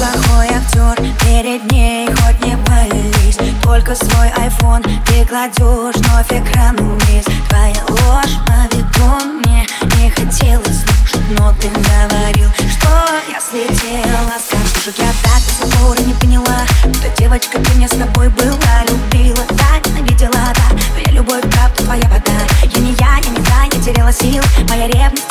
плохой актер. Перед ней хоть не пались Только свой айфон. Ты кладешь Вновь экран вниз. Твоя ложь по виду мне не хотелось слушать Но ты говорил, что я слетела. Скажешь, я так до сих пор не поняла Что девочка, ты мне с тобой была Любила, да, ненавидела, да. Твоя любовь, правда, твоя вода. Я не я, я не та, не теряла сил. Моя ревность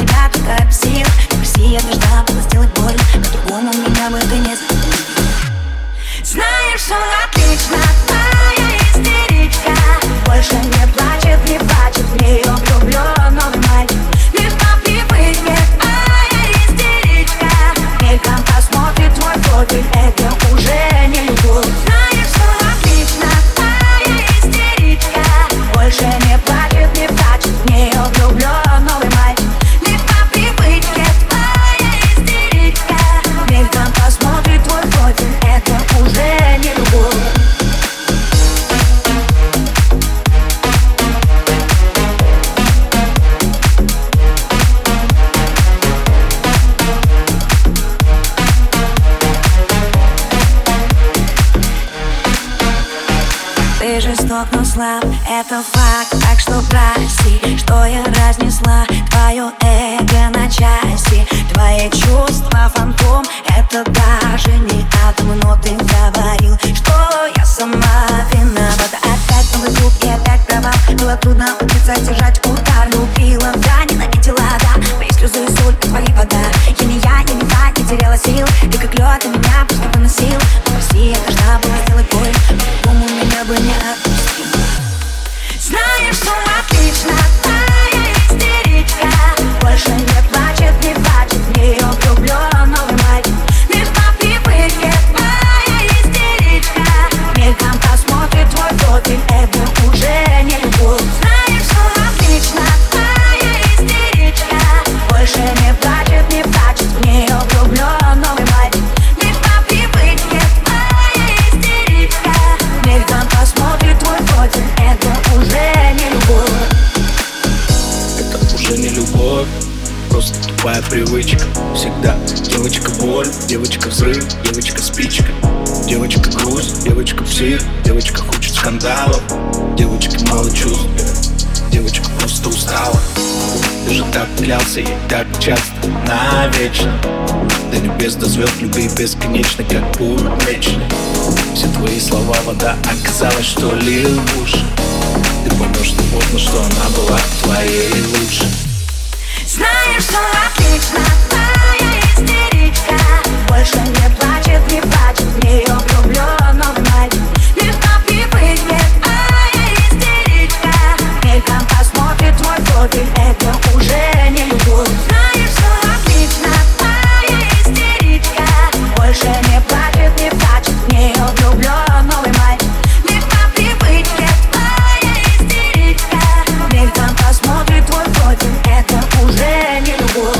жесток, но слаб, это факт Так что прости, что я разнесла Твое эго на части. Твои чувства фантом Это даже не атом Но ты говорил, что я сама виновата Опять новый круг и опять провал Было трудно учиться держать удар плачет, не плачет В нее влюблен новый мальчик Лишь по привычке Твоя истеричка Мельком посмотрит твой профиль Это уже не любовь. Это уже не любовь Просто тупая привычка. Всегда девочка боль, девочка взрыв, девочка спичка. Девочка грусть, девочка псих, девочка хочет скандалов. Девочка мало чувств, девочка просто устала Ты же так клялся ей так часто, навечно. До небес, до звезд, люби бесконечно, как путь вечный. Все твои слова вода, оказалось, что лил в уши Ты поймешь, что поздно, что она была твоей лучшей Знаешь, что отлично Твоя истеричка. Больше не man in the world.